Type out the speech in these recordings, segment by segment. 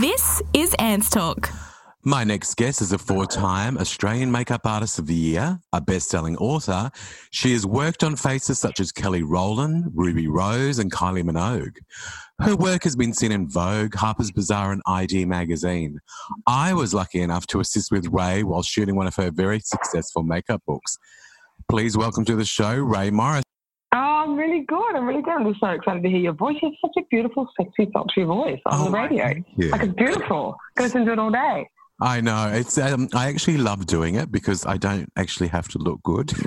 This is Ants Talk. My next guest is a four time Australian Makeup Artist of the Year, a best selling author. She has worked on faces such as Kelly Rowland, Ruby Rose, and Kylie Minogue. Her work has been seen in Vogue, Harper's Bazaar, and ID magazine. I was lucky enough to assist with Rae while shooting one of her very successful makeup books. Please welcome to the show, Rae Morris. I'm really good. I'm really good. I'm just so excited to hear your voice. You have such a beautiful, sexy, sultry voice on Oh, the radio. Like it's beautiful. Go listen to it all day. I know. It's um, I actually love doing it because I don't actually have to look good.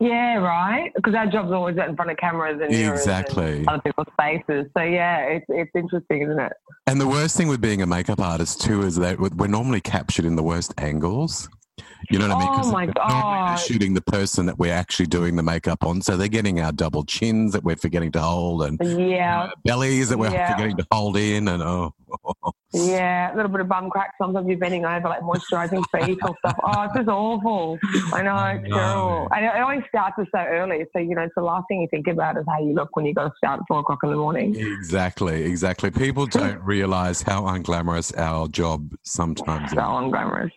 Yeah, right. Because our job's always out in front of cameras and Exactly. and other people's faces. So yeah, it's it's interesting, isn't it? And the worst thing with being a makeup artist too is that we're normally captured in the worst angles. You know what I mean? Oh my God. shooting the person that we're actually doing the makeup on, so they're getting our double chins that we're forgetting to hold, and Yeah, bellies that we're Yeah. forgetting to hold in, and oh, yeah. A little bit of bum crack. Sometimes you're bending over, like moisturising feet or stuff. Oh, it's just awful. I know it's No. terrible. And it always starts so early. So you know, it's the last thing you think about is how you look when you go to start at four o'clock in the morning. exactly, exactly. People don't realize how unglamorous our job sometimes So is. unglamorous.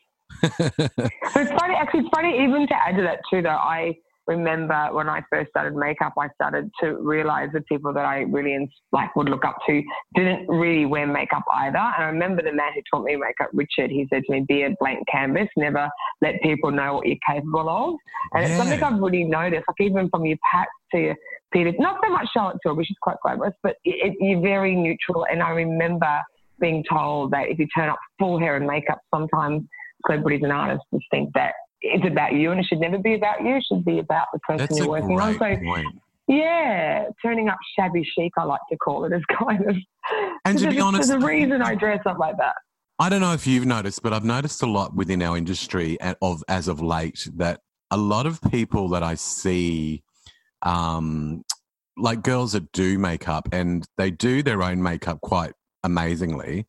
It's funny, actually, it's funny even to add to that too, though. I remember when I first started makeup, I started to realize the people that I really like would look up to didn't really wear makeup either. And I remember the man who taught me makeup, Richard. He said to me, "Be a blank canvas. Never let people know what you're capable of." And it's something I've really noticed, like even from your Pat to your Peter, not so much Charlotte Tilbury, she's quite glamorous, but it, it, you're very neutral. And I remember being told that if you turn up full hair and makeup, sometimes celebrities and artists just think that it's about you and it should never be about you. It should be about the person That's you're working on. So, point. yeah, turning up shabby chic, I like to call it, is kind of. And to be honest, there's a reason I dress up like that. I don't know if you've noticed, but I've noticed a lot within our industry of as of late that a lot of people that I see, um, like girls that do makeup and they do their own makeup quite amazingly.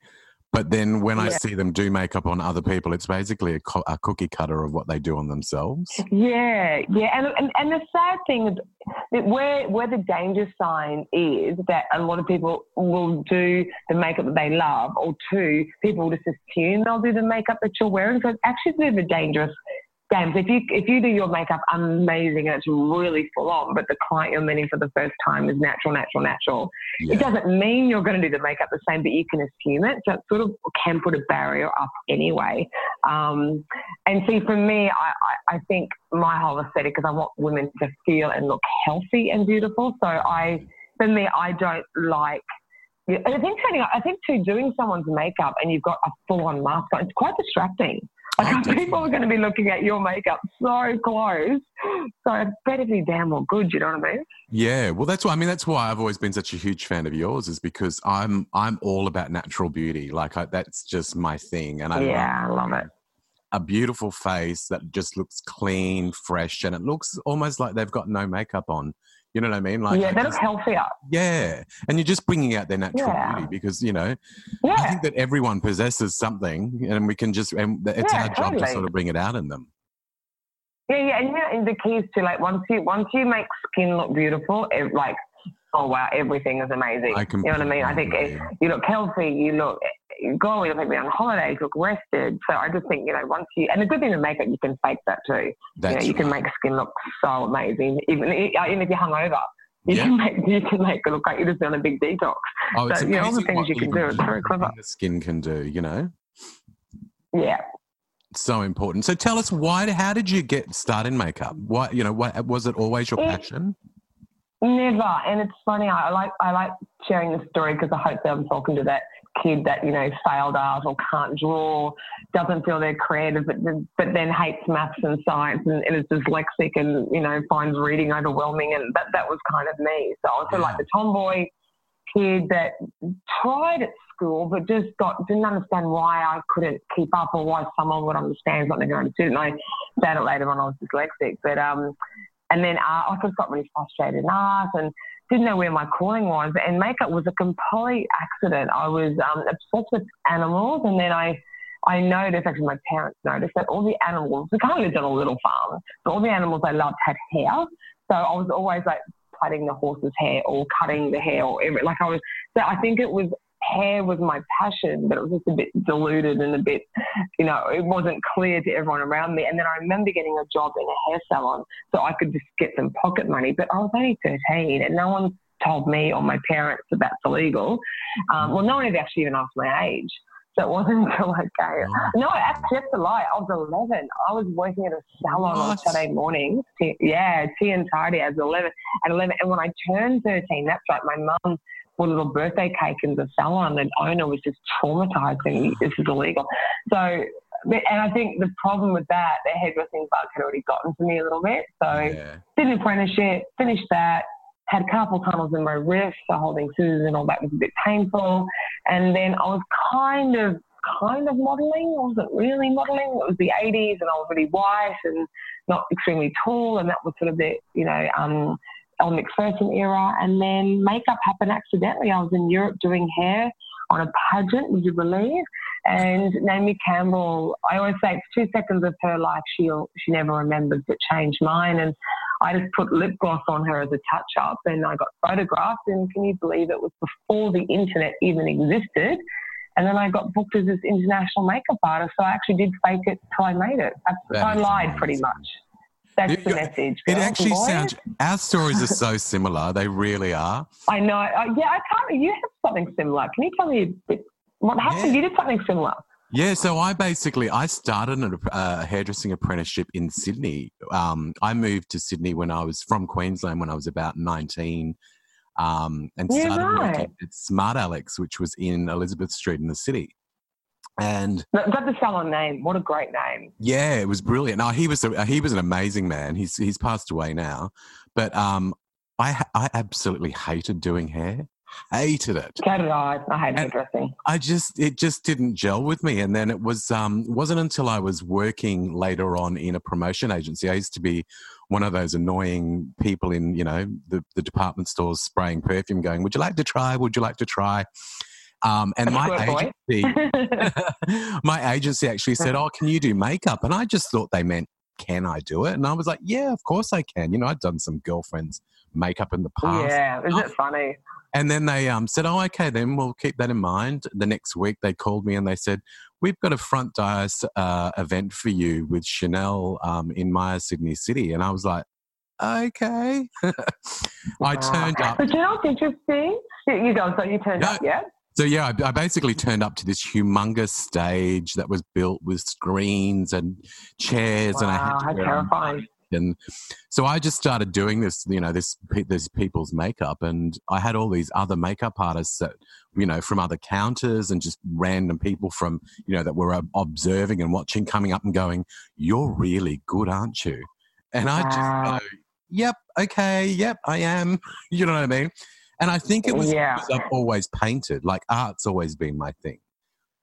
But then when I see them do makeup on other people, it's basically a, co- a cookie cutter of what they do on themselves. Yeah, yeah, and, and and the sad thing is that where where the danger sign is that a lot of people will do the makeup that they love, or two, people will just assume they'll do the makeup that you're wearing. So it's actually a bit of a dangerous if you if you do your makeup amazing and it's really full on, but the client you're meeting for the first time is natural, natural, natural, Yeah. it doesn't mean you're going to do the makeup the same, but you can assume it. So it sort of can put a barrier up anyway. Um, and see, for me, I, I, I think my whole aesthetic is I want women to feel and look healthy and beautiful. So I, for me, I don't like. yeah, I think turning, I think too, doing someone's makeup and you've got a full-on mask on, it's quite distracting. Oh, people are going to be looking at your makeup so close, so it better be damn well good. You know what I mean? Yeah, well, that's why. I mean, that's why I've always been such a huge fan of yours, is because I'm I'm all about natural beauty. Like I, that's just my thing, and I love yeah, I love it. a beautiful face that just looks clean, fresh, and it looks almost like they've got no makeup on. You know what I mean? Like, yeah, I they look just- healthier. yeah, and you're just bringing out their natural Yeah. beauty because you know I think that everyone possesses something, and we can just and it's Yeah, our job to sort of bring it out in them. yeah, yeah. And, you know, and the key is to like once you once you make skin look beautiful, it, like oh wow, everything is amazing. I you know what I mean? I think it, agree. you look healthy, you look glowing, you look like you're on holiday, you look rested. So I just think you know once you and the good thing with makeup, you can fake that too. That's you know, you can make skin look so amazing, even uh, even if you're hungover. You Yeah. can make you can make it look like you're just on a big detox. Oh, it's so, you know, all the things you can do, it's very clever. The skin can do, you know. Yeah. so important. So tell us why? How did you get started in makeup? What you know? What was it always your It- passion? Never. And it's funny. I like I like sharing the story because I hope that I'm talking to that kid that you know failed art or can't draw, doesn't feel they're creative, but then, but then hates maths and science and, and is dyslexic and you know finds reading overwhelming. And that that was kind of me. So I was of like the tomboy kid that tried at school but just got didn't understand why I couldn't keep up or why someone would understand something I understood. And I found it later when I was dyslexic. But um, and then art, I just got really frustrated in art and didn't know where my calling was. And makeup was a complete accident. I was um, obsessed with animals, and then I. I noticed, actually, my parents noticed that all the animals, we kind of lived on a little farm, but all the animals I loved had hair. So I was always like plaiting the horse's hair or cutting the hair or every, like I was, so I think it was hair was my passion, but it was just a bit diluted and a bit, you know, it wasn't clear to everyone around me. And then I remember getting a job in a hair salon so I could just get some pocket money. But I was only 13 and no one told me or my parents that that's illegal. Um, well, no one had actually even asked my age. So it wasn't until like, okay, no, actually, that's a lie. I was 11. I was working at a salon what? on Saturday mornings. Yeah, tea and tidy as 11 at 11. And when I turned 13, that's right, my mum a little birthday cake in the salon. And the owner was just traumatized and this is illegal. So, and I think the problem with that, the hairdressing bug had already gotten to me a little bit. So, yeah. did an apprenticeship, finished that, had carpal tunnels in my wrist, so holding scissors and all that was a bit painful. And then I was kind of, kind of modelling. I wasn't really modelling. It was the 80s and I was really white and not extremely tall. And that was sort of the, you know, um, Elle Macpherson era. And then makeup happened accidentally. I was in Europe doing hair on a pageant, would you believe? And Naomi Campbell, I always say it's two seconds of her life she'll she never remembers that changed mine. And I just put lip gloss on her as a touch up and I got photographed. And can you believe it was before the internet even existed? And then I got booked as this international makeup artist. So I actually did fake it till I made it. I, I lied amazing. pretty much. That's the message. It actually boys. sounds. Our stories are so similar. They really are. I know. Uh, yeah, I can't. You have something similar. Can you tell me a bit, what happened? Yeah. You did something similar. Yeah, so I basically I started a, a hairdressing apprenticeship in Sydney. Um, I moved to Sydney when I was from Queensland when I was about nineteen, um, and yeah, started right. working at Smart Alex, which was in Elizabeth Street in the city. And got the salon name. What a great name! Yeah, it was brilliant. No, he was a, he was an amazing man. He's he's passed away now, but um, I I absolutely hated doing hair hated it. So did I. I hated hairdressing. I just it just didn't gel with me. And then it was um wasn't until I was working later on in a promotion agency. I used to be one of those annoying people in, you know, the, the department stores spraying perfume going, Would you like to try? Would you like to try? Um, and my agency, my agency actually said, "Oh, can you do makeup?" And I just thought they meant, "Can I do it?" And I was like, "Yeah, of course I can." You know, I'd done some girlfriends makeup in the past. Yeah, isn't it funny? And then they um, said, "Oh, okay, then we'll keep that in mind." The next week, they called me and they said, "We've got a front dice uh, event for you with Chanel um, in Myer Sydney City," and I was like, "Okay." I turned up. But you know what's interesting? You go. So you turned no, up, yeah. So yeah, I, I, basically turned up to this humongous stage that was built with screens and chairs, wow, and I had to terrifying and so I just started doing this, you know, this this people's makeup, and I had all these other makeup artists that, you know, from other counters and just random people from, you know, that were observing and watching, coming up and going, "You're really good, aren't you?" And I just go, "Yep, okay, yep, I am." You know what I mean? And I think it was yeah. because I've always painted. Like art's always been my thing.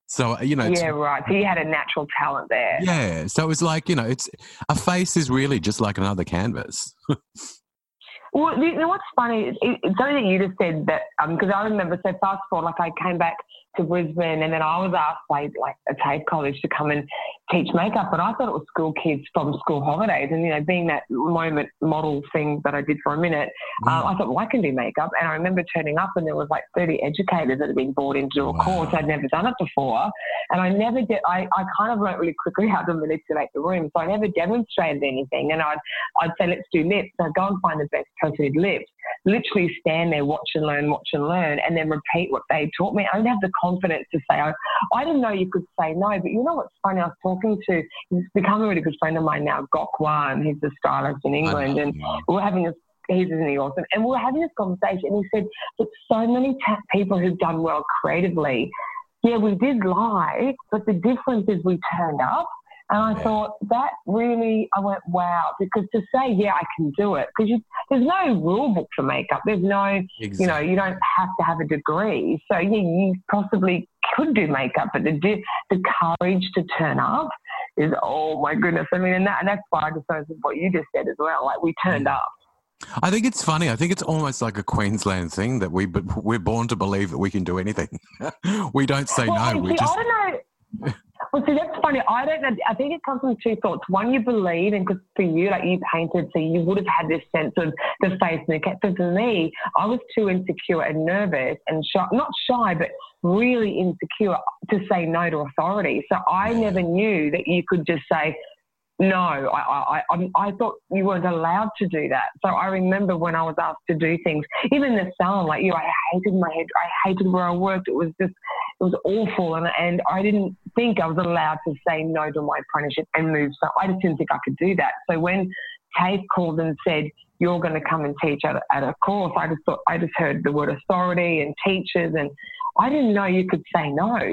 So uh, you know, yeah, right. So you had a natural talent there. Yeah. So it was like you know, it's a face is really just like another canvas. well, you know what's funny? It's something that you just said that because um, I remember. So fast forward, like I came back to Brisbane, and then I was asked by like a TAFE college to come and teach makeup, but I thought it was school kids from school holidays. And you know, being that moment model thing that I did for a minute, mm. uh, I thought, well, I can do makeup. And I remember turning up, and there was like 30 educators that had been brought in to do a wow. course. I'd never done it before, and I never did. I, I kind of learned really quickly how to manipulate the room, so I never demonstrated anything. And I'd I'd say, let's do lips. I'd go and find the best person lips. Literally stand there, watch and learn, watch and learn, and then repeat what they taught me. I don't have the confidence to say, oh, I didn't know you could say no. But you know what's funny? I was talking to, he's become a really good friend of mine now, Gok Wan. He's a stylist in England. And we're having this he's really awesome. And we we're having this conversation, and he said that so many ta- people who've done well creatively, yeah, we did lie, but the difference is we turned up. And I yeah. thought that really, I went, wow, because to say, yeah, I can do it, because there's no rule book for makeup. There's no, exactly. you know, you don't have to have a degree. So, yeah, you possibly could do makeup, but the, the courage to turn up is, oh my goodness. I mean, and, that, and that's why I just what you just said as well. Like, we turned mm. up. I think it's funny. I think it's almost like a Queensland thing that we we're born to believe that we can do anything. we don't say well, no. we just. I don't know. Well, see, that's funny. I don't know. I think it comes from two thoughts. One, you believe, and because for you, like you painted, so you would have had this sense of the face and the cat. But for me, I was too insecure and nervous and shy, not shy, but really insecure to say no to authority. So I never knew that you could just say, no, I, I, I, I, thought you weren't allowed to do that. So I remember when I was asked to do things, even the salon, like you, I hated my head. I hated where I worked. It was just, it was awful. And, and I didn't think I was allowed to say no to my apprenticeship and move. So I just didn't think I could do that. So when TAFE called and said, you're going to come and teach at, at a course, I just thought, I just heard the word authority and teachers and I didn't know you could say no.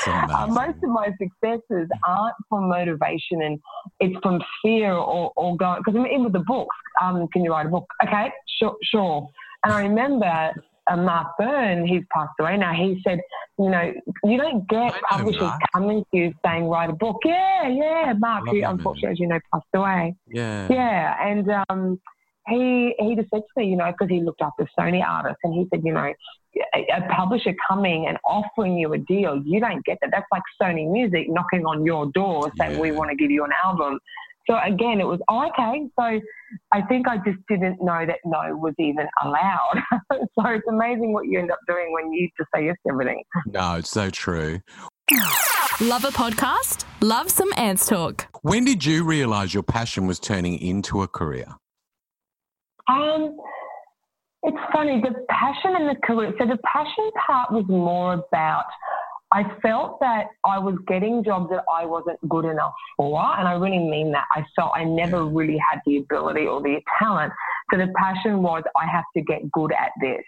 So uh, most of my successes aren't from motivation and it's from fear or, or going, because I'm in with the books. Um, can you write a book? Okay, sure, sure. And I remember uh, Mark Byrne, he's passed away now, he said, you know, you don't get publishers coming to you saying, write a book. Yeah, yeah, Mark, who unfortunately, as you know, passed away. Yeah. Yeah. And, um, he he just said to me, you know, because he looked after Sony artists, and he said, you know, a publisher coming and offering you a deal, you don't get that. That's like Sony Music knocking on your door saying, yeah. we want to give you an album. So again, it was oh, okay. So I think I just didn't know that no was even allowed. so it's amazing what you end up doing when you just say yes to everything. No, it's so true. Love a podcast? Love some ants talk. When did you realize your passion was turning into a career? Um, it's funny, the passion and the career. So the passion part was more about I felt that I was getting jobs that I wasn't good enough for. And I really mean that. I felt I never really had the ability or the talent. So the passion was I have to get good at this.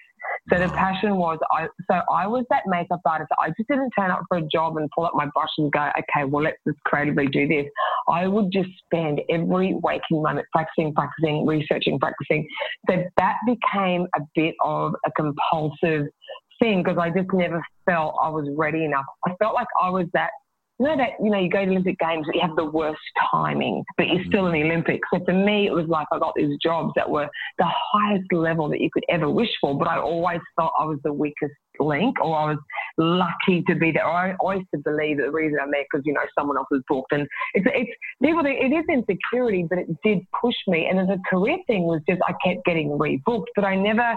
So the passion was I so I was that makeup artist. I just didn't turn up for a job and pull up my brush and go, okay, well let's just creatively do this. I would just spend every waking moment practicing, practicing, researching, practicing. So that became a bit of a compulsive thing because I just never felt I was ready enough. I felt like I was that you know that you know you go to Olympic Games but you have the worst timing, but you're still in the Olympics. So for me, it was like I got these jobs that were the highest level that you could ever wish for, but I always felt I was the weakest link, or I was lucky to be there. Or I always to believe that the reason I'm there because you know someone else was booked, and it's it's people. It is insecurity, but it did push me. And as a career thing was just I kept getting rebooked, but I never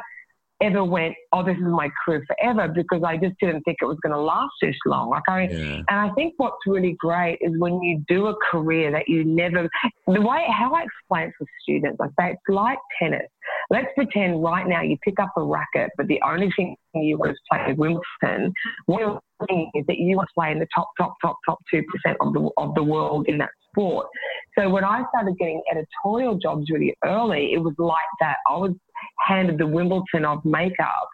ever went, oh, this is my career forever because I just didn't think it was going to last this long. Like I, yeah. and I think what's really great is when you do a career that you never, the way how I explain it to students, I say it's like tennis. Let's pretend right now you pick up a racket, but the only thing you want to play is Wimbledon. What you're is that you want to play in the top, top, top, top two percent of the of the world in that sport. So when I started getting editorial jobs really early, it was like that. I was handed the Wimbledon of makeup.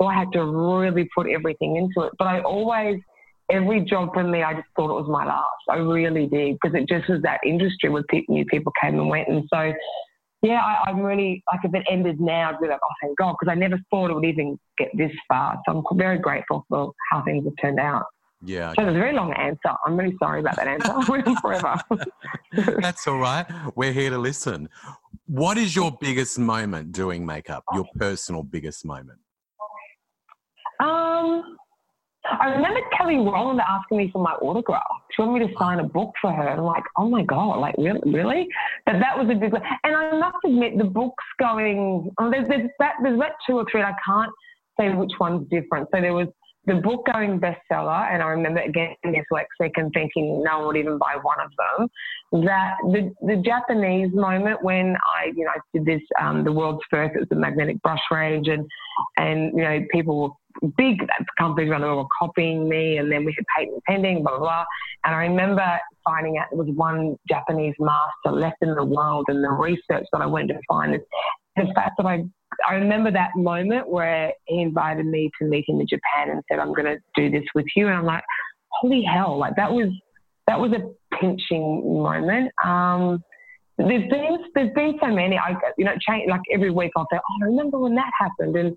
So I had to really put everything into it. But I always, every job for me, I just thought it was my last. I really did because it just was that industry where new people came and went. And so, yeah, I, am really, like if it ended now, I'd be like, oh, thank God, because I never thought it would even get this far. So I'm very grateful for how things have turned out. Yeah. So it was a very long answer. I'm really sorry about that answer. forever. That's all right. We're here to listen. What is your biggest moment doing makeup? Your personal biggest moment? Um, I remember Kelly Rowland asking me for my autograph. She wanted me to sign a book for her. And I'm like, oh my God, like really? really? But that was a big one. And I must admit, the book's going, oh, there's, there's, that, there's that two or three, I can't say which one's different. So there was the book going bestseller, and I remember again dyslexic and thinking no one would even buy one of them. That the, the Japanese moment when I, you know, did this, um, the world's first, it was the magnetic brush range, and and you know, people were big companies around the world were copying me, and then we had patent pending, blah blah blah. And I remember finding out there was one Japanese master left in the world, and the research that I went to find is the fact that I I remember that moment where he invited me to meet him in Japan and said, I'm going to do this with you. And I'm like, holy hell, like that was, that was a pinching moment. Um, there's been, there's been so many, I, you know, change, like every week I'll say, oh, I remember when that happened. And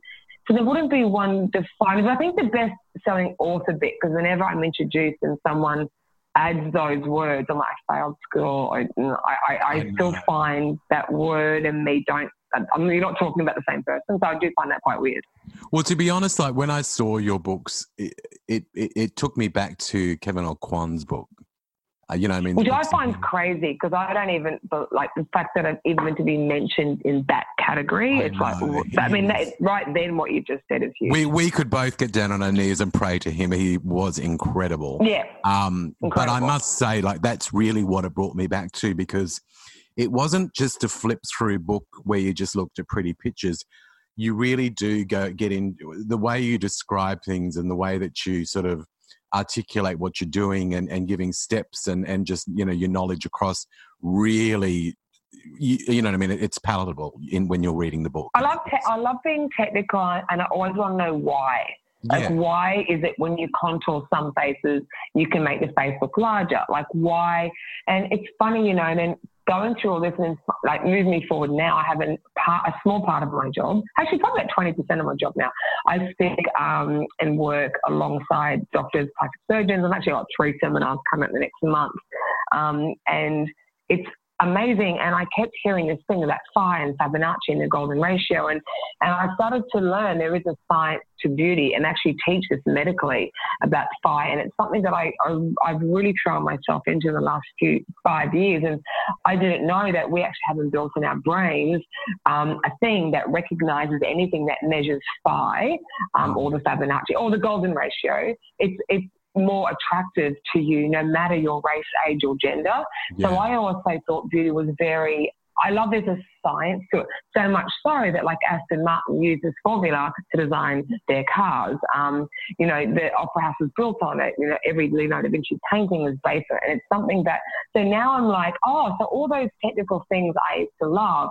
so there wouldn't be one defined, but I think the best selling author bit, because whenever I'm introduced and someone adds those words, I'm like, I failed school. I, I, I, I still find that word and me don't I mean, you're not talking about the same person. So I do find that quite weird. Well, to be honest, like when I saw your books, it, it, it took me back to Kevyn Aucoin's book. Uh, you know, I mean, which I find crazy because I don't even but like the fact that I'm even to be mentioned in that category. I it's know. like I mean, that, right then, what you just said is huge. We we could both get down on our knees and pray to him. He was incredible. Yeah. Um, incredible. but I must say, like that's really what it brought me back to because it wasn't just a flip through book where you just looked at pretty pictures you really do go get in the way you describe things and the way that you sort of articulate what you're doing and, and giving steps and, and just you know your knowledge across really you, you, know what I mean? It's palatable in when you're reading the book. I love te- I love being technical, and I always want to know why. Like, yeah. why is it when you contour some faces, you can make the face look larger? Like, why? And it's funny, you know, and then going through all this and like move me forward now. I have a, part, a small part of my job, actually probably about 20% of my job now. I speak um, and work alongside doctors, plastic surgeons. I've actually got three seminars coming up in the next month. Um, and it's amazing. And I kept hearing this thing about phi and Fibonacci and the golden ratio. And, and I started to learn there is a science to beauty and actually teach this medically about phi. And it's something that I, I, have really thrown myself into in the last few five years. And I didn't know that we actually have built in our brains um, a thing that recognizes anything that measures phi um, or the Fibonacci or the golden ratio. It's, it's, more attractive to you no matter your race, age, or gender. Yeah. So I also thought beauty was very I love there's a science to it. So much so that like Aston Martin uses formula to design their cars. Um, you know, the Opera House was built on it. You know, every Leonardo da Vinci painting was based on it. And it's something that, so now I'm like, oh, so all those technical things I used to love,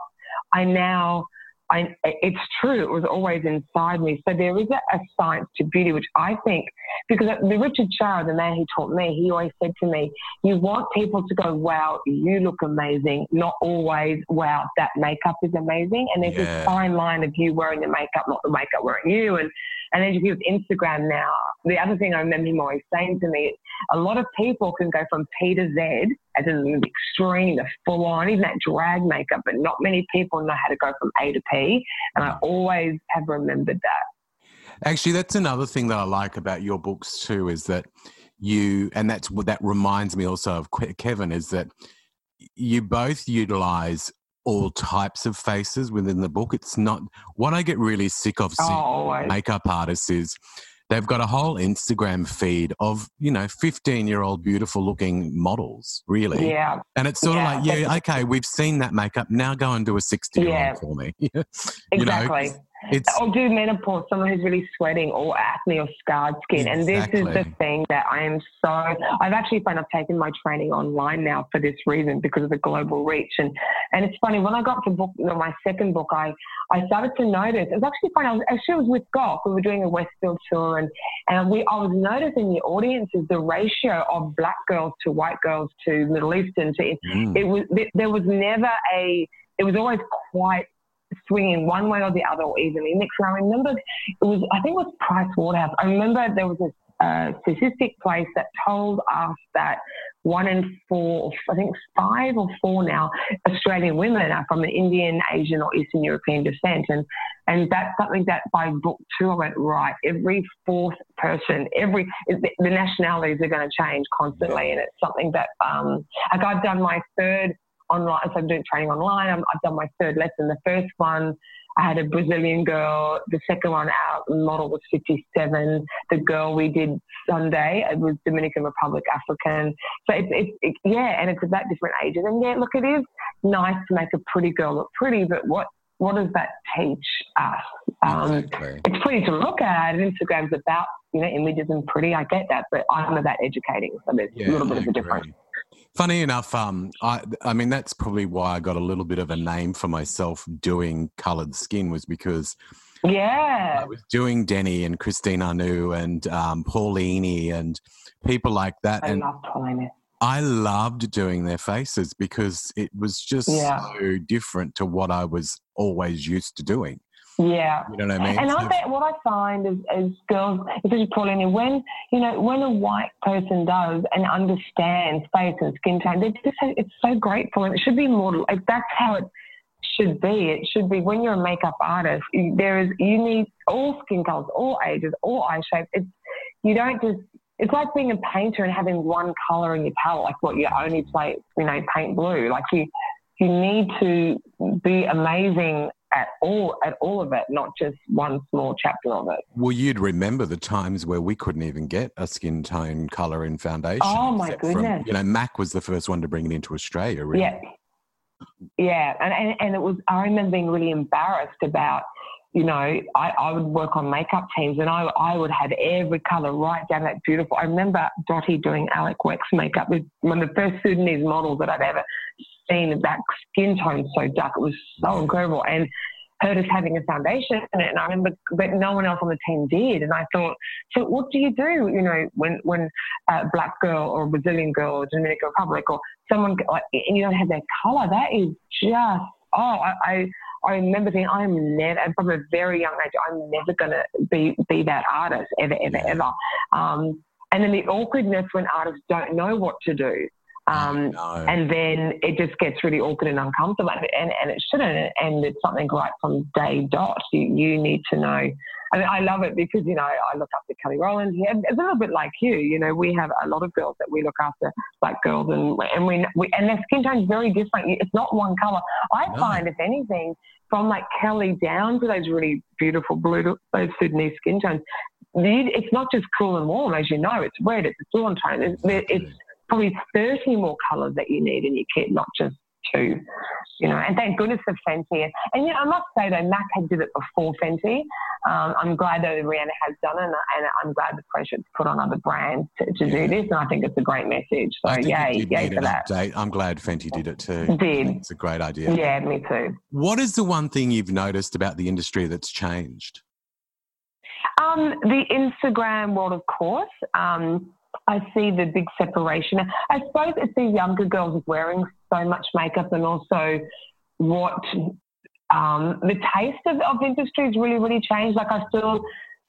I now I, it's true. It was always inside me. So there is a, a, science to beauty, which I think, because the Richard Sharah, the man who taught me, he always said to me, you want people to go, wow, you look amazing, not always, wow, that makeup is amazing. And there's yeah. this fine line of you wearing the makeup, not the makeup wearing you. And, and then you with Instagram now, the other thing I remember him always saying to me, a lot of people can go from P to Z, as in the extreme, the full on, even that drag makeup, but not many people know how to go from A to P. And I mm. always have remembered that. Actually, that's another thing that I like about your books too, is that you, and that's what that reminds me also of Kevin, is that you both utilize all types of faces within the book. It's not what I get really sick of seeing oh, makeup artists is they've got a whole Instagram feed of, you know, 15 year old beautiful looking models, really. Yeah. And it's sort yeah, of like, yeah, okay, we've seen that makeup. Now go and do a 60 year old for me. you exactly. Know? It's, or do menopause, someone who's really sweating or acne or scarred skin. Exactly. And this is the thing that I am so, I've actually found I've taken my training online now for this reason because of the global reach. And, and it's funny, when I got to book, my second book, I, I started to notice, it was actually funny, I was, actually I was with Gok, we were doing a Westfield tour and, and we, I was noticing the audiences, the ratio of black girls to white girls to Middle Eastern to, mm. it was, there was never a, it was always quite swinging one way or the other or evenly mixed. And I remember it was, I think it was Price Waterhouse. I remember there was a uh, statistic place that told us that one in four, I think five or four now, Australian women are from an Indian, Asian, or Eastern European descent. And, and that's something that by book two, I went, right, every fourth person, every, the, the nationalities are going to change constantly. And it's something that, um, like I've done my third online. So I'm doing training online. i have done my third lesson. The first one, I had a Brazilian girl. The second one, our model was 57. The girl we did Sunday, it was Dominican Republic, African. So it's, it's it, yeah, and it's about different ages. And yeah, look, it is nice to make a pretty girl look pretty, but what what does that teach us? Um, exactly. It's pretty to look at. Instagram's about you know images and pretty. I get that, but I'm about educating. So there's yeah, a little bit of a difference. Funny enough, um, I, I mean, that's probably why I got a little bit of a name for myself doing coloured skin was because yeah, I was doing Denny and Christine Anu and um, Paulini and people like that. I and love Paulini. I loved doing their faces because it was just yeah. so different to what I was always used to doing. Yeah. You know what I mean? And I bet what I find is, is girls, especially Pauline, when, you know, when a white person does and understands face and skin tone, they just, it's so grateful and it should be more, like that's how it should be. It should be when you're a makeup artist, there is, you need all skin colors, all ages, all eye shapes. It's, you don't just it's like being a painter and having one color in your palette, like what you only play, you know, paint blue. Like you, you need to be amazing at all at all of it, not just one small chapter of it. Well, you'd remember the times where we couldn't even get a skin tone color in foundation. Oh my goodness! From, you know, Mac was the first one to bring it into Australia. Really. Yeah, yeah, and, and and it was. I remember being really embarrassed about you know, I, I would work on makeup teams and I, I would have every colour right down that beautiful. I remember Dottie doing Alek Wek's makeup with one of the first Sudanese models that I'd ever seen. That skin tone so dark, it was so incredible. And her just having a foundation in it. And I remember, but no one else on the team did. And I thought, so what do you do? You know, when when a black girl or a Brazilian girl or Dominican Republic or someone like, and you don't have that color, that is just oh, I, I I remember thinking, I'm never, and from a very young age, I'm never going to be be that artist ever, ever, ever. Um, and then the awkwardness when artists don't know what to do. Um, no. And then it just gets really awkward and uncomfortable, and, and it shouldn't. And it's something right from day dot. You, you need to know I mean, I love it because, you know, I look after Kelly Rowland here. It's a little bit like you. You know, we have a lot of girls that we look after, like girls, and, and we, we and their skin tone is very different. It's not one color. I no. find, if anything, from like Kelly down to those really beautiful blue, those Sudanese skin tones, it's not just cool and warm, as you know. It's red, it's a dawn tone. It's, it's probably 30 more colors that you need in your kit, not just two. You know, and thank goodness for Fenty. And, and you know, I must say though, Mac had did it before Fenty. Um, I'm glad that Rihanna has done it, and I'm glad the pressure's put on other brands to, to do this. And I think it's a great message. So yay, yay for that. Update. I'm glad Fenty did it too. Did it's a great idea. Yeah, me too. What is the one thing you've noticed about the industry that's changed? Um, the Instagram world, of course. Um, I see the big separation. I suppose it's the younger girls wearing so much makeup and also what um, the taste of, of industry has really, really changed. Like I still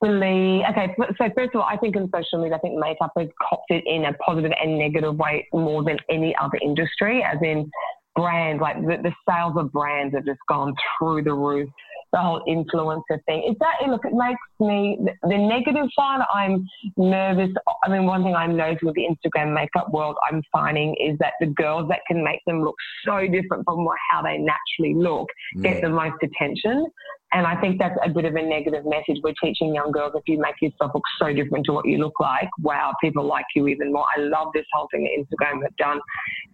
believe, okay, so first of all, I think in social media, I think makeup has copped it in a positive and negative way more than any other industry, as in brands, like the, the sales of brands have just gone through the roof the whole influencer thing. Is that look? It makes me the negative side. I'm nervous. I mean, one thing I'm noticing with the Instagram makeup world, I'm finding is that the girls that can make them look so different from how they naturally look get mm. the most attention. And I think that's a bit of a negative message. We're teaching young girls if you make yourself look so different to what you look like, wow, people like you even more. I love this whole thing that Instagram have done,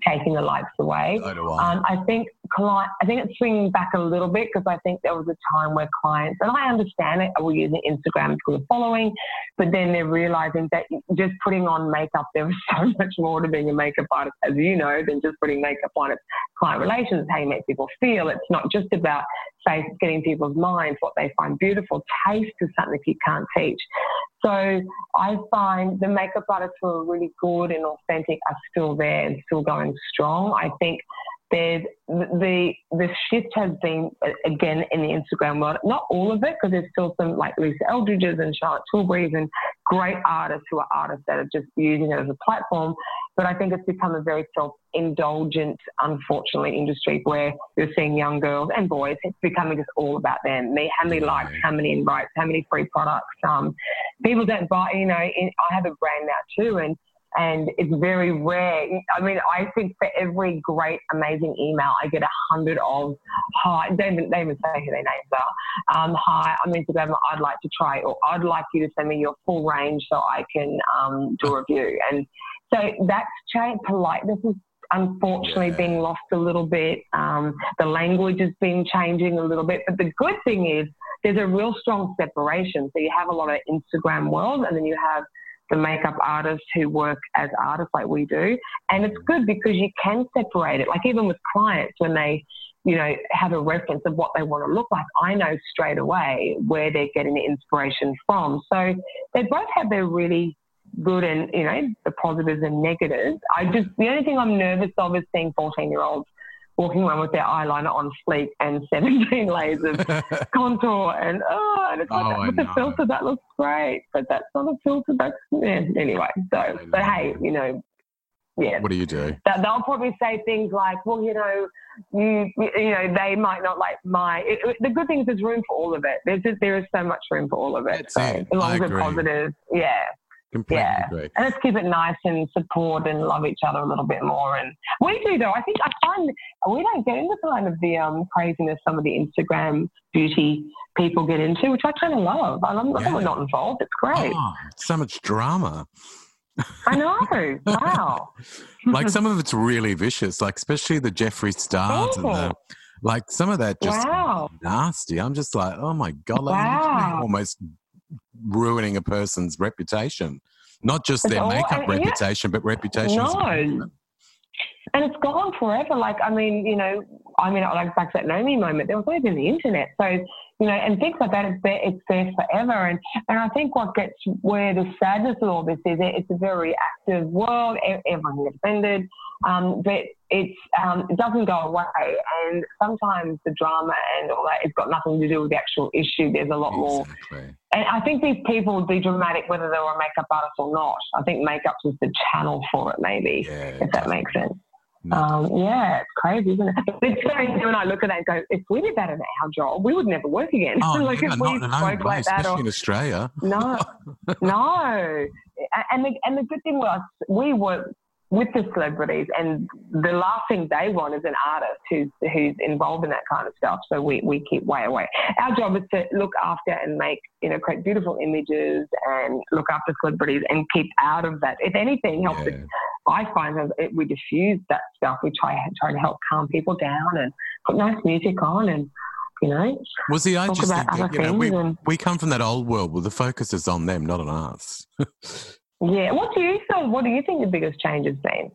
taking the likes away. So do I. Um, I think client, I think it's swinging back a little bit because I think there was a time where clients, and I understand it, were using Instagram for the following, but then they're realizing that just putting on makeup, there was so much more to being a makeup artist, as you know, than just putting makeup on. It's client relations, how you make people feel. It's not just about face, getting people's minds, what they find beautiful. Taste is something that you can't teach. So I find the makeup artists who are really good and authentic are still there and still going strong. I think there's the the shift has been again in the Instagram world. Not all of it, because there's still some like Lisa Eldridge's and Charlotte Tilbury's and great artists who are artists that are just using it as a platform. But I think it's become a very self-indulgent, unfortunately, industry where you're seeing young girls and boys. It's becoming just all about them. Me, how many likes, how many invites, how many free products. Um, people don't buy. You know, in, I have a brand now too, and and it's very rare. I mean, I think for every great, amazing email, I get a hundred of hi. They even, they even say who their names are. Um, hi, I'm Instagram. I'd like to try, or I'd like you to send me your full range so I can um, do a review. And so that's changed. Politeness is unfortunately yeah. being lost a little bit. Um, the language has been changing a little bit. But the good thing is there's a real strong separation. So you have a lot of Instagram world, and then you have the makeup artists who work as artists like we do. And it's mm. good because you can separate it. Like even with clients when they, you know, have a reference of what they want to look like, I know straight away where they're getting the inspiration from. So they both have their really good and, you know, the positives and negatives. I just, the only thing I'm nervous of is seeing 14 year olds walking around with their eyeliner on fleek and 17 layers of contour and oh, and it's like oh, with the filter that looks great, but that's not a filter. That's yeah. anyway. So, but hey, you know, yeah. What do you do? They'll probably say things like, well, you know, you you know, they might not like my. It, it, the good thing is there's room for all of it. There's just, there is so much room for all of it. That's so it. as long as it's positive, yeah. Completely Yeah. agree. And let's keep it nice and support and love each other a little bit more. And we do though. I think I find we don't get into kind of the um, craziness some of the Instagram beauty people get into, which I kind of love. I love that Yeah. we're not involved. It's great. Oh, so much drama. I know. Wow. Like some of it's really vicious, like especially the Jeffree Stars and the Oh. like some of that just wow. nasty. I'm just like, oh my god, like Wow. almost ruining a person's reputation. Not just their all- makeup and- yeah. reputation, but reputation. No. And it's gone forever. Like, I mean, you know, I mean, like back to that Naomi moment, there was always in the internet. So, you know, and things like that, it's there, it's there forever. And, and I think what gets where the sadness of all this is, it's a very active world. Everyone gets offended, um, but it's um, it doesn't go away. And sometimes the drama and all that, it's got nothing to do with the actual issue. There's a lot more and I think these people would be dramatic whether they were a makeup artist or not. I think makeup's just the channel for it, maybe, Yeah. if that makes sense. No. Um, yeah, it's crazy, isn't it? It's you and I look at that and go, if we did that in our job, we would never work again. Oh, like never, if we spoke like that especially or in Australia. no, no. And the, and the good thing was we work with the celebrities, and the last thing they want is an artist who's who's involved in that kind of stuff. So we, we keep way away. Our job is to look after and make you know create beautiful images and look after celebrities and keep out of that. If anything, help. Yeah. I find that it, we diffuse that stuff. We try try to help calm people down and put nice music on and you know Well, see, I talk just about think that, you know, things we, and we come from that old world where the focus is on them, not on us. yeah. What do you think? What do you think the biggest change has been?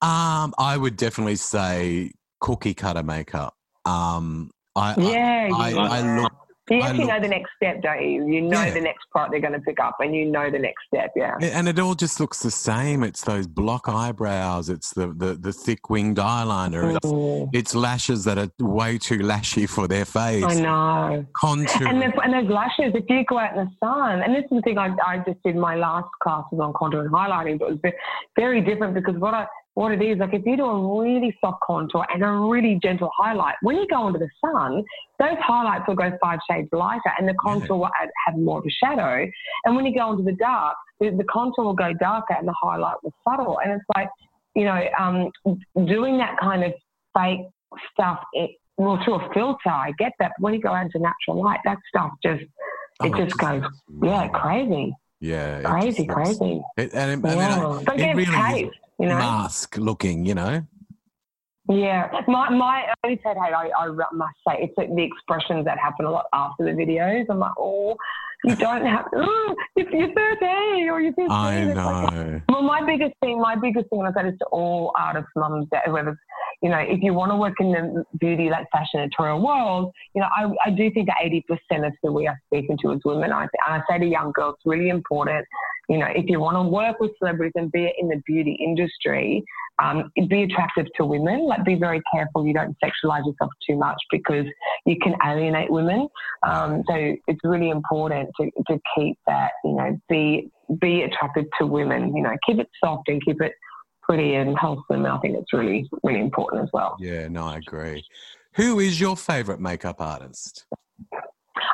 Um, I would definitely say cookie cutter makeup. Um, I, I- Yeah, I, you, I look, you actually know the next step, don't you? You know Yeah. the next part they're going to pick up, and you know the next step. Yeah. and it all just looks the same. It's those block eyebrows. It's the the, the thick winged eyeliner. It's, Mm, it's lashes that are way too lashy for their face. I know. Contour. And, the, and those lashes, if you go out in the sun, and this is the thing I, I just did my last class was on contour and highlighting, but it was very different because what I what it is, like if you do a really soft contour and a really gentle highlight, when you go into the sun, those highlights will go five shades lighter and the contour will add, have more of a shadow. And when you go into the dark, the, the contour will go darker and the highlight will subtle. And it's like, you know, um, doing that kind of fake stuff, it, well, through a filter, I get that. But when you go into natural light, that stuff just, it Oh, just goes, yeah, crazy, yeah, crazy, just crazy. It, and it, I mean, I- it it's really taste, you know? mask looking, you know. Yeah, my my only said, hey, I, I must say it's the expressions that happen a lot after the videos. I'm like, oh, you don't have, oh, you're, you're 13 or you're 15. I It's like, know. well, my biggest thing, my biggest thing, and I said this to all artists, mums, whoever, you know, if you want to work in the beauty, like fashion editorial world, you know, I, I do think that 80% of who we are speaking to is women. I, and I say to young girls, it's really important, you know, if you want to work with celebrities and be in the beauty industry, um, be attractive to women. Like, be very careful you don't sexualize yourself too much because you can alienate women. Um, so it's really important to, to keep that, you know, be be attracted to women. You know, keep it soft and keep it pretty and wholesome. I think it's really really important as well. Yeah, no, I agree. Who is your favorite makeup artist?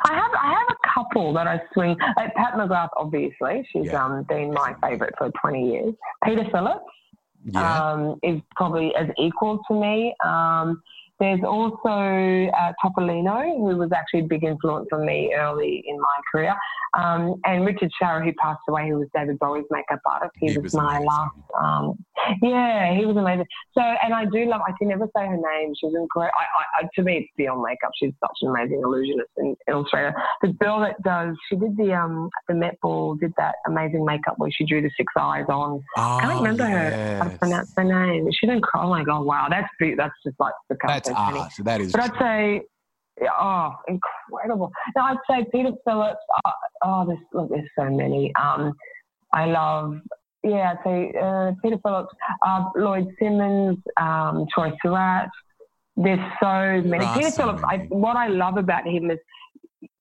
I have I have a couple that I swing. Like Pat McGrath, obviously, she's Yeah. um, been my favourite for 20 years. Peter Philips. Yeah. um, is probably as equal to me. Um, there's also uh, Topolino, who was actually a big influence on me early in my career. Um, and Richard Sharah, who passed away, who was David Bowie's makeup artist. He, He was, was my amazing. last. Um, yeah, he was amazing. So, and I do love. I can never say her name. She's incredible. I, I, to me, it's beyond makeup. She's such an amazing illusionist and illustrator. The girl that does, she did the um the Met Ball, did that amazing makeup where she drew the six eyes on. oh, I can't remember her. How to yes. pronounce her name. She's incredible. Oh my god! Wow, that's that's just like the That's art. That is. But I'd say, oh, incredible. No, I'd say Peter Philips. Uh, oh, there's look, there's so many. Um, I love. Yeah, I'd say uh, Peter Philips, uh, Lloyd Simmonds, um, Troy Surratt. There's so many. There Peter so Philips. I, what I love about him is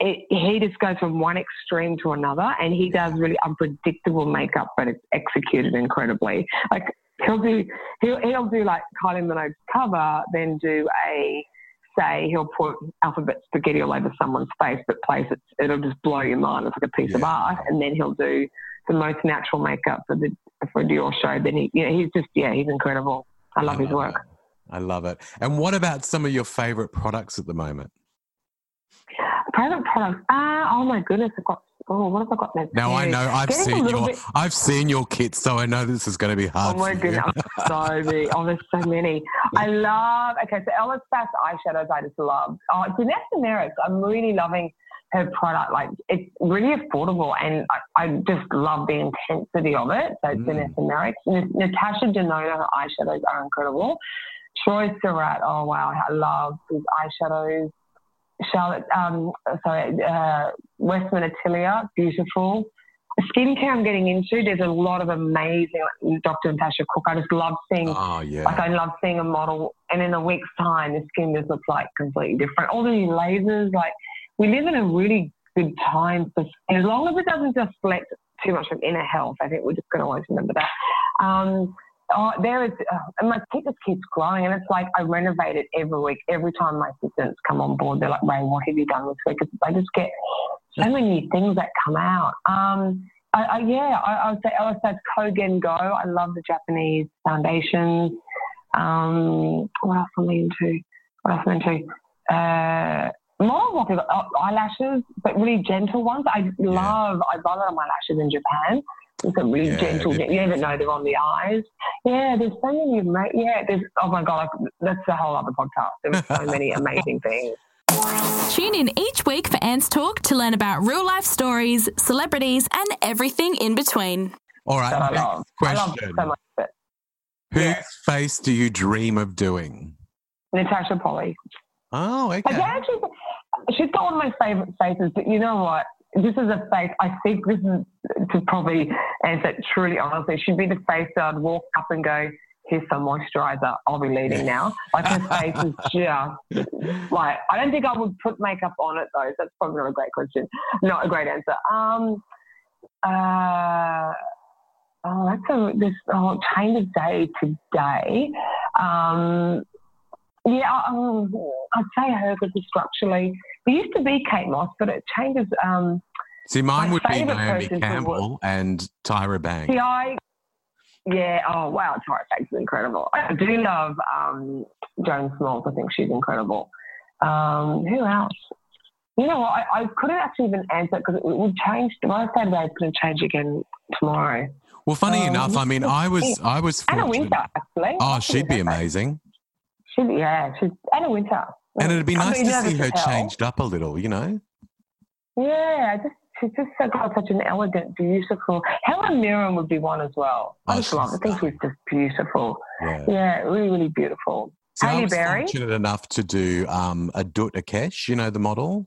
it, he just goes from one extreme to another, and he does really unpredictable makeup, but it's executed incredibly. Like he'll do, he'll he'll do like Kylie Minogue's cover, then do a say he'll put alphabet spaghetti all over someone's face, but place it, it'll just blow your mind. It's like a piece of art, and then he'll do the most natural makeup for the for a Dior show. Then he, you know, he's just yeah, he's incredible. I love his work. it. I love it. And what about some of your favorite products at the moment? Private products. Ah, oh my goodness, I've got. Oh, what have I got next? Now I know I've Getting seen your bit- I've seen your kits, so I know this is going to be hard. Oh my goodness, so many. Oh, there's so many. I love. Okay, so Ella's Fast eyeshadows. I just love. Oh, Vanessa Merrick. I'm really loving her product. Like it's really affordable, and I, I just love the intensity of it. So it's Mm. Vanessa Merrick. N- Natasha Denona. Her eyeshadows are incredible. Troy Surratt. Oh wow, I love these eyeshadows. Charlotte, um, sorry, uh, Westman Atelier, beautiful. The skincare I'm getting into, there's a lot of amazing, like Dr. Natasha Cook. I just love seeing, Oh yeah. like, I love seeing a model, and in a week's time, the skin just looks like completely different. All these lasers, like, we live in a really good time for. As long as it doesn't reflect too much of inner health, I think we're just going to always remember that. Um, Oh, there is, uh, and my kit just keeps growing, and it's like I renovate it every week. Every time my assistants come on board, they're like, "Rae, what have you done this week?" It's, I just get so many new things that come out. Um, I, I, yeah, I, I would say LSA's Koh Gen Do. I love the Japanese foundations. Um, what else am I into? What else am I into? Uh, more of like eyelashes, but really gentle ones. I love. I buy a lot of my lashes in Japan. It's a really Yeah, gentle. they- You never know they're on the eyes. Yeah, there's so many. ama- Yeah, there's. Oh my god, that's a whole other podcast. There's so many amazing things. Tune in each week for Ants Talk to learn about real life stories, celebrities, and everything in between. All right. that I next love. I love question. so much of it. Whose Yeah. face do you dream of doing? Natasha Poly. Oh, I okay. don't actually, she's got one of my favourite faces, but you know what? This is a face, I think this is to probably answer it truly honestly, she'd be the face that I'd walk up and go, here's some moisturiser, I'll be leaving now. Like her face is just, like, I don't think I would put makeup on it though. That's probably not a great question. Not a great answer. Um, uh, oh, that's a, this, oh, change of day today. Um, yeah, um, I'd say her because structurally, it used to be Kate Moss, but it changes. Um, See, mine would be Naomi Campbell and Tyra Banks. see, I, yeah, oh wow, Tyra Banks is incredible. I do love um, Joan Smalls. I think she's incredible. Um, who else? You know what? I, I couldn't actually even answer because it would change. My said today, it's going to change again tomorrow. Well, funny Um, enough, I mean, I was, I was Anna fortunate. Wintour, actually. Oh, she'd be amazing. She'd, yeah, she's Anna Wintour. And it'd be nice to see her as hell. changed up a little, you know? Yeah, just she's just so got such an elegant, beautiful. Helen Mirren would be one as well. I Oh, just love. I think she's just beautiful. Yeah. Yeah, really, really beautiful. So I was Berry? fortunate enough to do um, Adut Akech, you know, the model.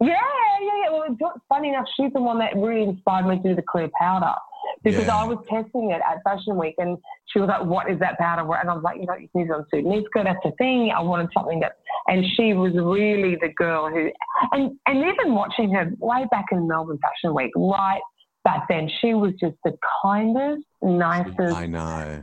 Yeah, yeah, yeah. Well, funny enough, she's the one that really inspired me to do the clear powder because Yeah. I was testing it at Fashion Week, and she was like, "What is that powder?" And I was like, "You know, you can use it on Sudanese skirt. That's the thing. I wanted something that." And she was really the girl who, and and even watching her way back in Melbourne Fashion Week, right back then, she was just the kindest, nicest. I know.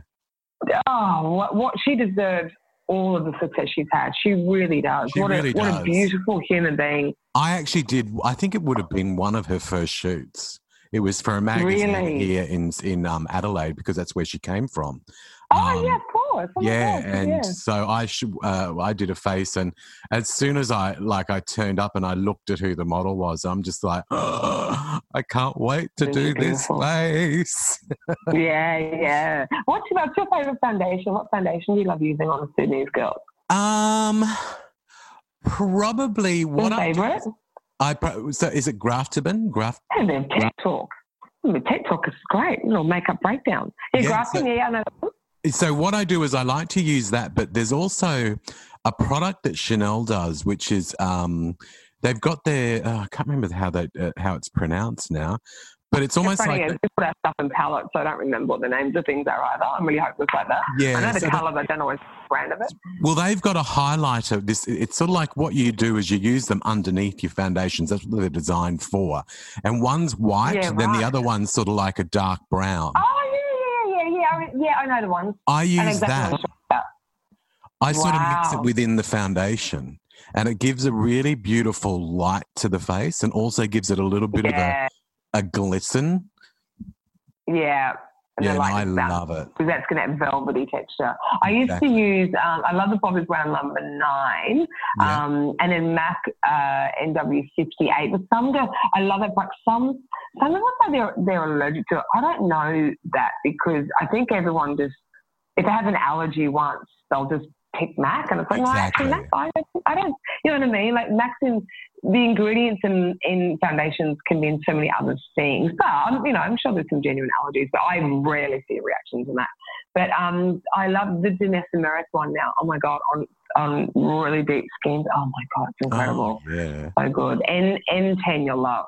Oh, what, what she deserves all of the success she's had. She really does. She what really a what does. a beautiful human being. I actually did. I think it would have been one of her first shoots. It was for a magazine Really? here in in um, Adelaide because that's where she came from. Oh Um, yeah, of course. Oh, yeah, God, and yeah. so I should. Uh, I did a face, and as soon as I like, I turned up and I looked at who the model was. I'm just like, I can't wait to Really do this face. yeah, yeah. What's your, what's your favorite foundation? What foundation do you love using on a Sudanese girl? Um, probably what I, favorite? I pro- so is it Graftobian? Graft. And then Tech Talk. Hmm, Tech Talk is great. Little makeup breakdown. Yeah, Yeah, grafting. so- yeah, I know. So what I do is I like to use that, but there's also a product that Chanel does, which is um, they've got their uh, I can't remember how they uh, how it's pronounced now, but it's almost it's funny, like I just put our stuff in palettes, so I don't remember what the names of things are either. I'm really hopeless like that. yeah. I know the so colour, but I don't know what brand of it. Well, they've got a highlighter. This it's sort of like what you do is you use them underneath your foundations. That's what they're designed for. And one's white, Yeah, then the other one's sort of like a dark brown. Oh yeah, yeah, yeah, yeah. I, yeah, I know the ones. I I use exactly that. what you're talking about. I sort of mix it within the foundation, and it gives a really beautiful light to the face, and also gives it a little bit Yeah. A, glisten. Yeah. And yeah, like, no, I love it. Because that's going to have velvety texture. I used exactly. to use, um, I love the Bobbi Brown number nine, yeah. um, and then MAC uh, NW58. But some I love it, but some, some of them say they're, they're allergic to it. I don't know that because I think everyone just, if they have an allergy once, they'll just pick Mac, and it's like, exactly. well, actually, Mac, I don't, I don't, you know what I mean? Like Mac's in the ingredients in, in foundations can mean so many other things. But I'm, you know, I'm sure there's some genuine allergies, but I rarely see reactions in that. But um, I love the Danessa one now. Oh my god, on on really deep skins. Oh my god, it's incredible. Oh, yeah, so good. N N10, you'll love.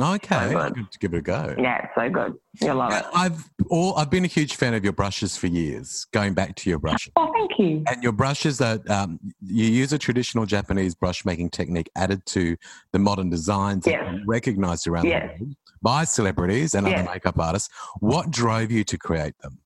Okay, so give it a go. Yeah, it's so good. You'll love it. I've all, I've been a huge fan of your brushes for years. Going back to your brushes. Oh, thank you. And your brushes that um, you use a traditional Japanese brush making technique added to the modern designs yes. recognized around yes. the world by celebrities and yes. other makeup artists. What drove you to create them?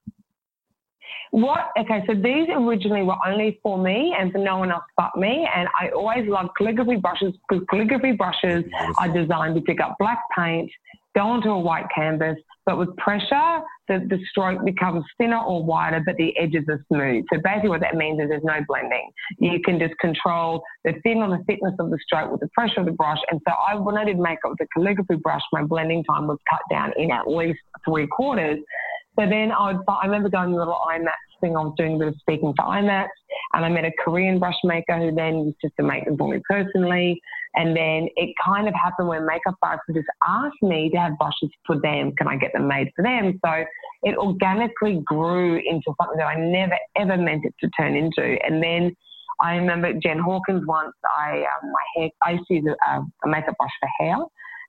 What? Okay, so these originally were only for me and for no one else but me. And I always loved calligraphy brushes because calligraphy brushes are designed to pick up black paint, go onto a white canvas, but with pressure, the, the stroke becomes thinner or wider, but the edges are smooth. So basically, what that means is there's no blending. You can just control the thin or the thickness of the stroke with the pressure of the brush. And so I, when I did makeup with a calligraphy brush, my blending time was cut down in at least three quarters. So then I would, I remember going to a little IMATS thing. I was doing a bit of speaking for IMATS, and I met a Korean brush maker who then used to make them for me personally. And then it kind of happened where makeup artists just asked me to have brushes for them. Can I get them made for them? So it organically grew into something that I never ever meant it to turn into. And then I remember Jen Hawkins once. I um, my hair. I used to use a, a makeup brush for hair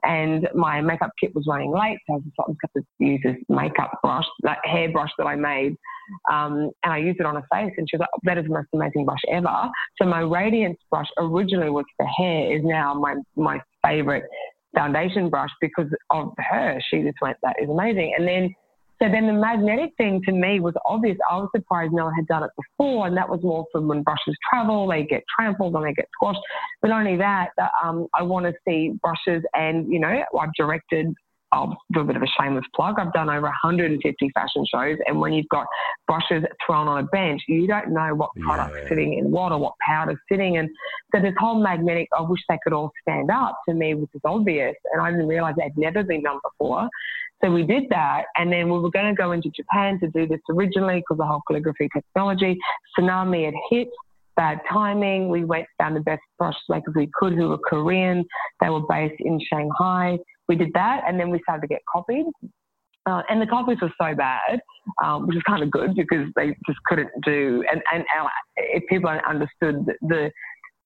and my makeup kit was running late, so I was just got to use this makeup brush, that hair brush that I made, um, and I used it on her face, and she was like, "That is the most amazing brush ever." So my Radiance brush originally was for hair, is now my my favorite foundation brush because of her. She just went, "That is amazing," and then so then the magnetic thing to me was obvious. I was surprised no one had done it before, and that was more from when brushes travel, they get trampled and they get squashed. But only that, um, I want to see brushes, and you know, I've directed. I'll do a bit of a shameless plug. I've done over 150 fashion shows, and when you've got brushes thrown on a bench, you don't know what product's yeah. sitting in what or what powder's sitting. And so this whole magnetic, I wish they could all stand up to me, which is obvious, and I didn't realize they'd never been done before. So we did that, and then we were going to go into Japan to do this originally because the whole calligraphy technology. Tsunami had hit, bad timing. We went found the best brush makers we could, who were Korean. They were based in Shanghai. We did that, and then we started to get copied. Uh, and the copies were so bad, um, which is kind of good because they just couldn't do. And, and, and if people understood the, the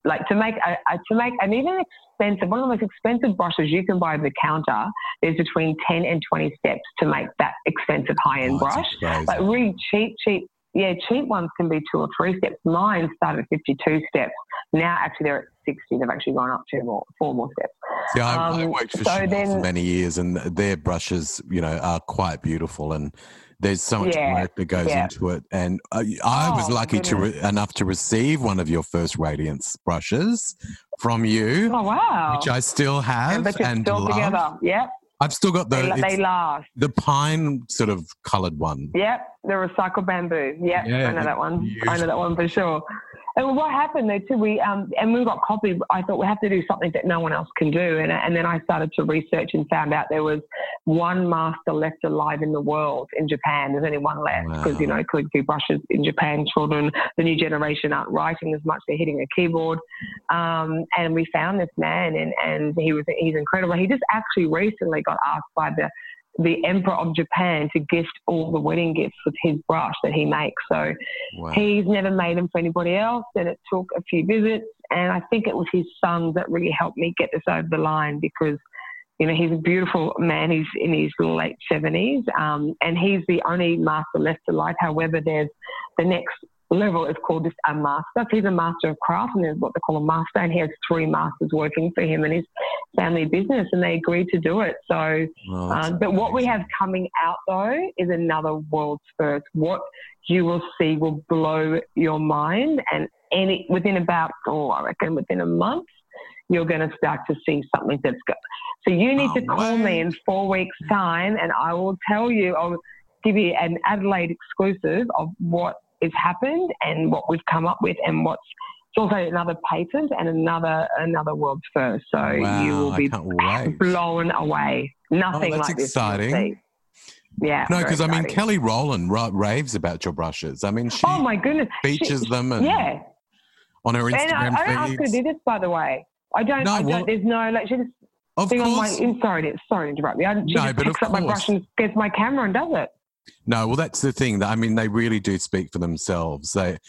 like to make a, a, to make an even expensive one of the most expensive brushes you can buy over the counter is between 10 and 20 steps to make that expensive high-end oh, brush but really cheap cheap yeah cheap ones can be two or three steps mine started at 52 steps now actually they're at 60 they've actually gone up two more four more steps Yeah, I, um, I worked for, so then, for many years and their brushes you know are quite beautiful and there's so much yeah, work that goes yeah. into it, and I, I oh, was lucky to re- enough to receive one of your first Radiance brushes from you. Oh wow! Which I still have and, and still love. together. Yep. I've still got the they, they last the pine sort of coloured one. Yep, the recycled bamboo. Yep, yeah, I know that one. Beautiful. I know that one for sure. And what happened though too, we um, and we got copied. I thought we have to do something that no one else can do, and and then I started to research and found out there was one master left alive in the world in Japan. There's only one left because wow. you know calligraphy brushes in Japan. Children, the new generation aren't writing as much; they're hitting a keyboard. Um, and we found this man, and and he was he's incredible. He just actually recently got asked by the the Emperor of Japan to gift all the wedding gifts with his brush that he makes. So wow. he's never made them for anybody else. And it took a few visits. And I think it was his son that really helped me get this over the line because, you know, he's a beautiful man. He's in his late 70s. Um, and he's the only master left alive. However, there's the next level is called just a master. He's a master of craft, and there's what they call a master, and he has three masters working for him and his family business, and they agreed to do it. So, oh, um, but what we have coming out though is another world's first. What you will see will blow your mind, and any within about oh, I reckon within a month. you're going to start to see something that's good. So you need Oh, to call wow. me in four weeks' time, and I will tell you. I'll give you an Adelaide exclusive of what has happened and what we've come up with, and what's. It's also another patent and another another world first. So you will be blown away. Nothing Oh, that's like this. exciting. Yeah. No, because I mean. Kelly Rowland ra- raves about your brushes. I mean, she Oh my goodness. She- features them and yeah. on her And I, Instagram I don't ask her to do this, by the way. I don't. No, I well- don't. There's no like. She just Of thing on my. course. Sorry. Sorry to interrupt me. I, she No, just but picks up my brush and gets my camera and does it. No, well, that's the thing. That I mean, they really do speak for themselves. They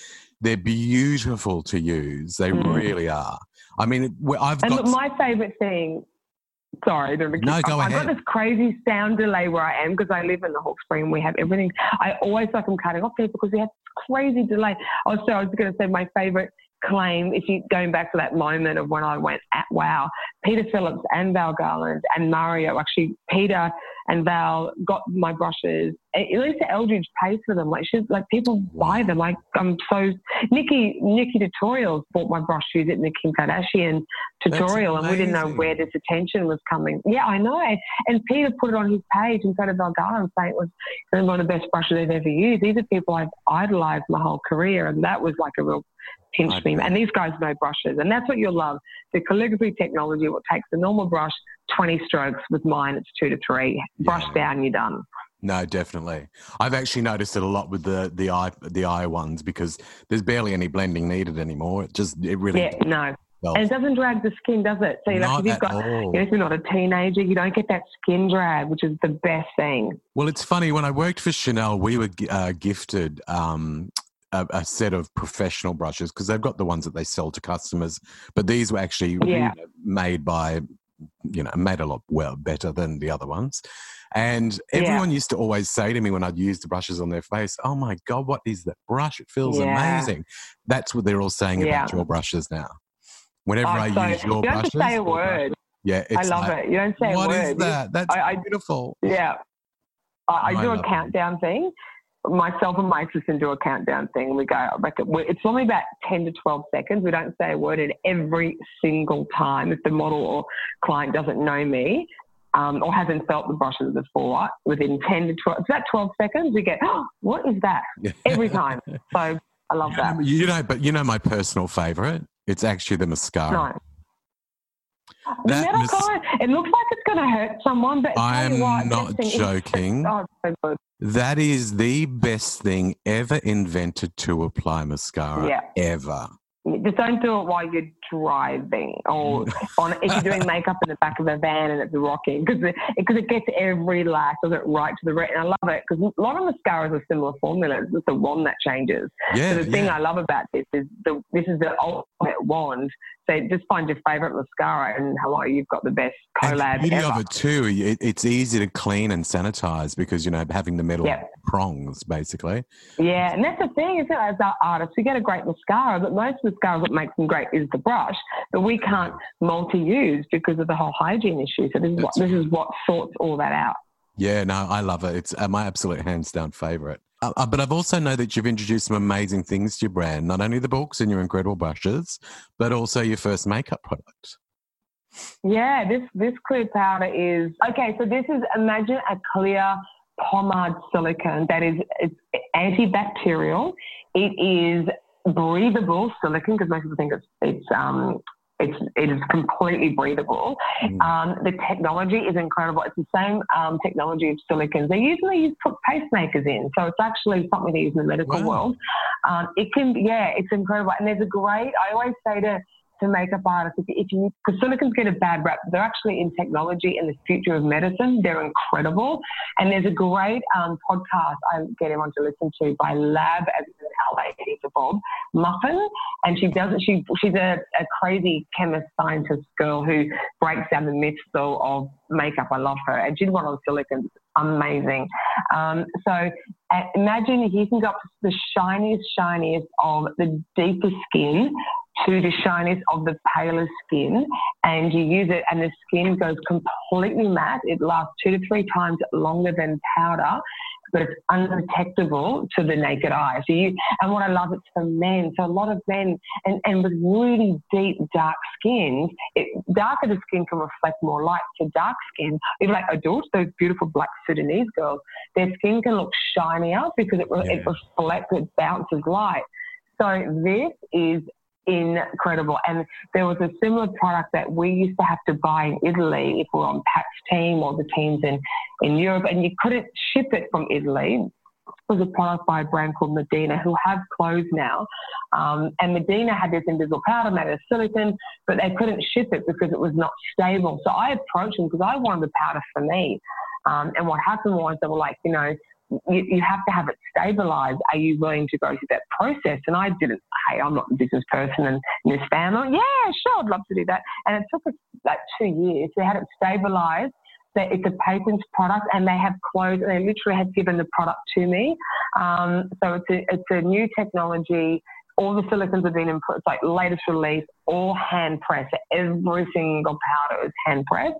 they're beautiful to use. They Mm. really are. I mean, I've And got. look, my favourite thing. Sorry, to No, go up. I've got this crazy sound delay where I am because I live in the Hawkesbury and we have everything. I always like I'm cutting off people because we have crazy delay. Also, I was going to say my favourite claim, if you going back to that moment of when I went at Wow, Peter Philips and Val Garland and Mario, actually Peter and Val got my brushes. Lisa Eldridge pays for them. Like she's like people buy them. Like I'm so Nikki NikkieTutorials bought my brush shoes at the Kim Kardashian tutorial, and we didn't know where this attention was coming. Yeah, I know. And Peter put it on his page and so did Val Garland saying it was one of the best brushes they've ever used. These are people I've idolized my whole career, and that was like a real pinch me. And these guys know brushes, and that's what you'll love. The calligraphy technology, what takes the normal brush 20 strokes. With mine, it's two to three. Brush Yeah. down, you're done. No, definitely. I've actually noticed it a lot with the the eye the eye ones because there's barely any blending needed anymore. It just it really Yeah, no. And it doesn't drag the skin, does it? So, like, Not if you've got, you know, if you're not a teenager, you don't get that skin drag, which is the best thing. Well, it's funny when I worked for Chanel, we were uh, gifted um, a, a set of professional brushes because they've got the ones that they sell to customers, but these were actually Yeah. made by you know made a lot well better than the other ones. And Yeah. everyone used to always say to me when I'd use the brushes on their face, "Oh my god, what is that brush? It feels Yeah. amazing." That's what they're all saying about your brushes now. Whenever Oh, I so use your you don't brushes, say a word. yeah, I love like, it. You don't say a word. is that? That's I- I- beautiful. Yeah. I, I do a countdown thing. Myself and my assistant do a countdown thing. We go, like, it's only about 10 to 12 seconds. We don't say a word in every single time. If the model or client doesn't know me um, or hasn't felt the brushes before, within 10 to 12, it's about 12 seconds, we get, oh, what is that? Every time. So I love that. You know, but you know my personal favorite. It's actually the mascara. No. That metal mis- it looks like it's going to hurt someone, but I am what, not thing is- joking. Oh, so good. That is the best thing ever invented to apply mascara Yeah. ever. Just don't do it while you're driving or on if you're doing makeup in the back of a van and it's rocking because it, because it gets every lash, does it right to the red. And I love it because a lot of mascaras are similar formulas. It's the wand that changes. Yeah, so the thing. I love about this is the this is the ultimate wand. So just find your favourite mascara and hello, you've got the best collab. And the beauty ever. of it too, it, it's easy to clean and sanitize because you know having the metal Yep. prongs basically. Yeah, and that's the thing, isn't it? As our artists, we get a great mascara, but most mascaras, what makes them great is the brush. But we can't multi-use because of the whole hygiene issue. So this is what That's this is what sorts all that out. Yeah, no, I love it. It's uh, my absolute hands down favorite. Uh, uh, but I've also know that you've introduced some amazing things to your brand. Not only the books and your incredible brushes, but also your first makeup product. Yeah, this this clear powder is okay. So this is imagine a clear pomade silicone that is it's antibacterial. It is breathable silicone because most people think it's it's um it's it is completely breathable. Mm. Um, the technology is incredible. It's the same um, technology of silicones. They usually use put pacemakers in, so it's actually something they use in the medical Wow. world. Um, it can, yeah, it's incredible. And there's a great. I always say to to makeup artists, if, you because silicones get a bad rap, they're actually in technology and the future of medicine. They're incredible. And there's a great um, podcast I get everyone to listen to by Lab as in L A B for Bob Muffin, and she does it. She she's a, a crazy chemist scientist girl who breaks down the myths though of makeup. I love her, and she did one on silicones. Amazing. Um, so imagine you can go up to the shiniest, shiniest of the deepest skin to the shiniest of the paler skin, and you use it, and the skin goes completely matte. It lasts two to three times longer than powder. But it's undetectable to the naked eye. So you, and what I love, it's for men. So a lot of men, and, and with really deep, dark skins, it, darker the skin can reflect more light. So dark skin, even like adults, those beautiful black Sudanese girls, their skin can look shinier because it, yeah. it reflects, it bounces light. So this is incredible. And there was a similar product that we used to have to buy in Italy if we were on Pat's team or the teams in, in Europe, and you couldn't ship it from Italy. It was a product by a brand called Medina, who have closed now. Um, and Medina had this invisible powder made of silicon, but they couldn't ship it because it was not stable. So I approached them because I wanted the powder for me. Um, and what happened was they were like, you know, you, you, have to have it stabilized. Are you willing to go through that process? And I didn't, hey, I'm not a business person and in this family. Yeah, sure, I'd love to do that. And it took us like two years. They had it stabilized. That it's a patent product and they have closed and they literally have given the product to me. Um, so it's a, it's a new technology all the silicons have been improved, like latest release, all hand pressed. Every single powder is hand pressed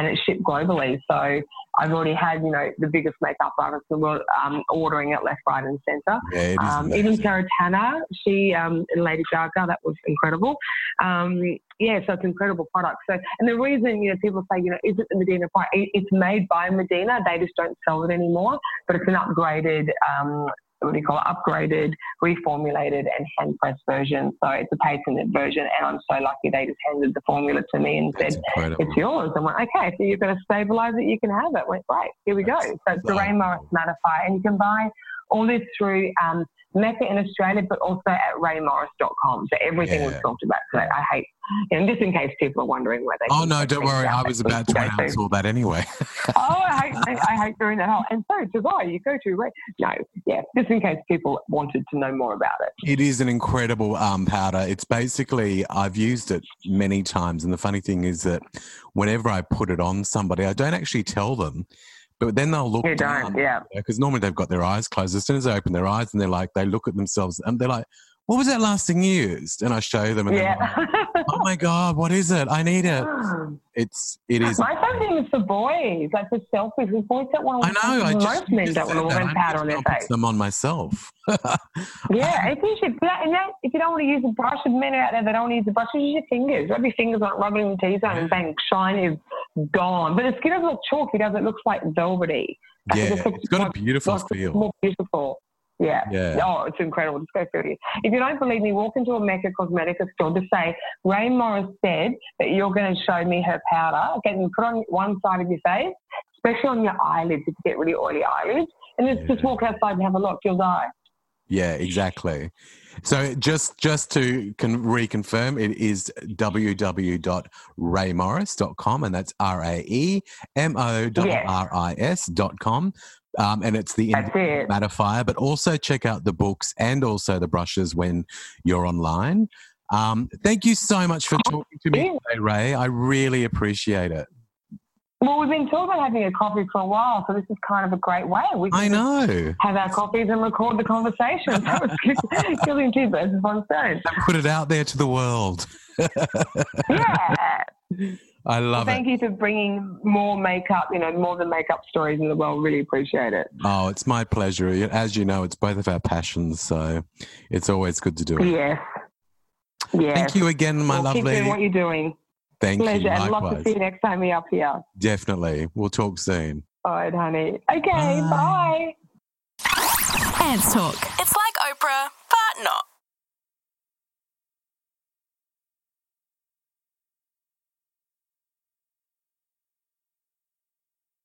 and it's shipped globally. So I've already had, you know, the biggest makeup artists in the world um, ordering it left, right, and centre. Yeah, um, even Sarah Tanno, she, um, Lady Gaga, that was incredible. Um, yeah, so it's incredible product. So, and the reason, you know, people say, you know, is it the Medina product? It's made by Medina. They just don't sell it anymore, but it's an upgraded um, what do you call it, upgraded, reformulated, and hand pressed version. So it's a patented version, and I'm so lucky they just handed the formula to me and That's said, incredible. "It's yours." I'm like, "Okay, so you're going to stabilize it, you can have it." I went right, here we That's go. So it's the Morris Mattify, and you can buy all this through um, Mecca in Australia, but also at raemorris.com. So everything yeah. we've talked about today, I hate, and just in case people are wondering where they. Oh no, don't worry. I was about to announce all that anyway. oh, I hate, I, I, hate doing that. Oh, and so does I. You go to Rae. No, yeah, just in case people wanted to know more about it. It is an incredible um, powder. It's basically I've used it many times, and the funny thing is that whenever I put it on somebody, I don't actually tell them but then they'll look. You don't, yeah. Because normally they've got their eyes closed. As soon as they open their eyes and they're like, they look at themselves and they're like, what was that last thing you used? And I show them and yeah. Like, oh my God, what is it? I need it. It's, it is. My favorite thing is for boys, like for selfies. We boys don't want to I know, I just, most men don't want to wear powder on their face. them on myself. yeah, if you should, if you don't want to use a brush, if men out there that don't want to use a brush, use your fingers. Rub your fingers on it, rubbing the T-zone and bang, shine is gone. But the skin doesn't look chalky, does it? looks like velvety. Yeah, it's got a beautiful feel. More beautiful. Yeah. yeah. Oh, it's incredible. Just go through it. If you don't believe me, walk into a Mecca Cosmetica store to say, Rae Morris said that you're going to show me her powder. Get them put on one side of your face, especially on your eyelids if you get really oily eyelids. And just, yeah. just walk outside and have a look. You'll die. Yeah, exactly. So just just to con- reconfirm, it is www.raemorris.com and that's R A E M O R I S.com. Um, and it's the it. mattifier, but also check out the books and also the brushes when you're online. Um, thank you so much for talking to me today, Rae. I really appreciate it. Well, we've been talking about having a coffee for a while, so this is kind of a great way. We I know. Have our coffees and record the conversation. That was killing two birds with one stone. And put it out there to the world. yeah. I love well, thank it. Thank you for bringing more makeup, you know, more than makeup stories in the world. Really appreciate it. Oh, it's my pleasure. As you know, it's both of our passions, so it's always good to do it. Yes. Yes. Thank you again, my well, lovely. Keep doing what you're doing. Thank Pleasure. you. Pleasure. I'd love to see you next time we're up here. Definitely. We'll talk soon. All right, honey. Okay, bye. bye. Ants Talk.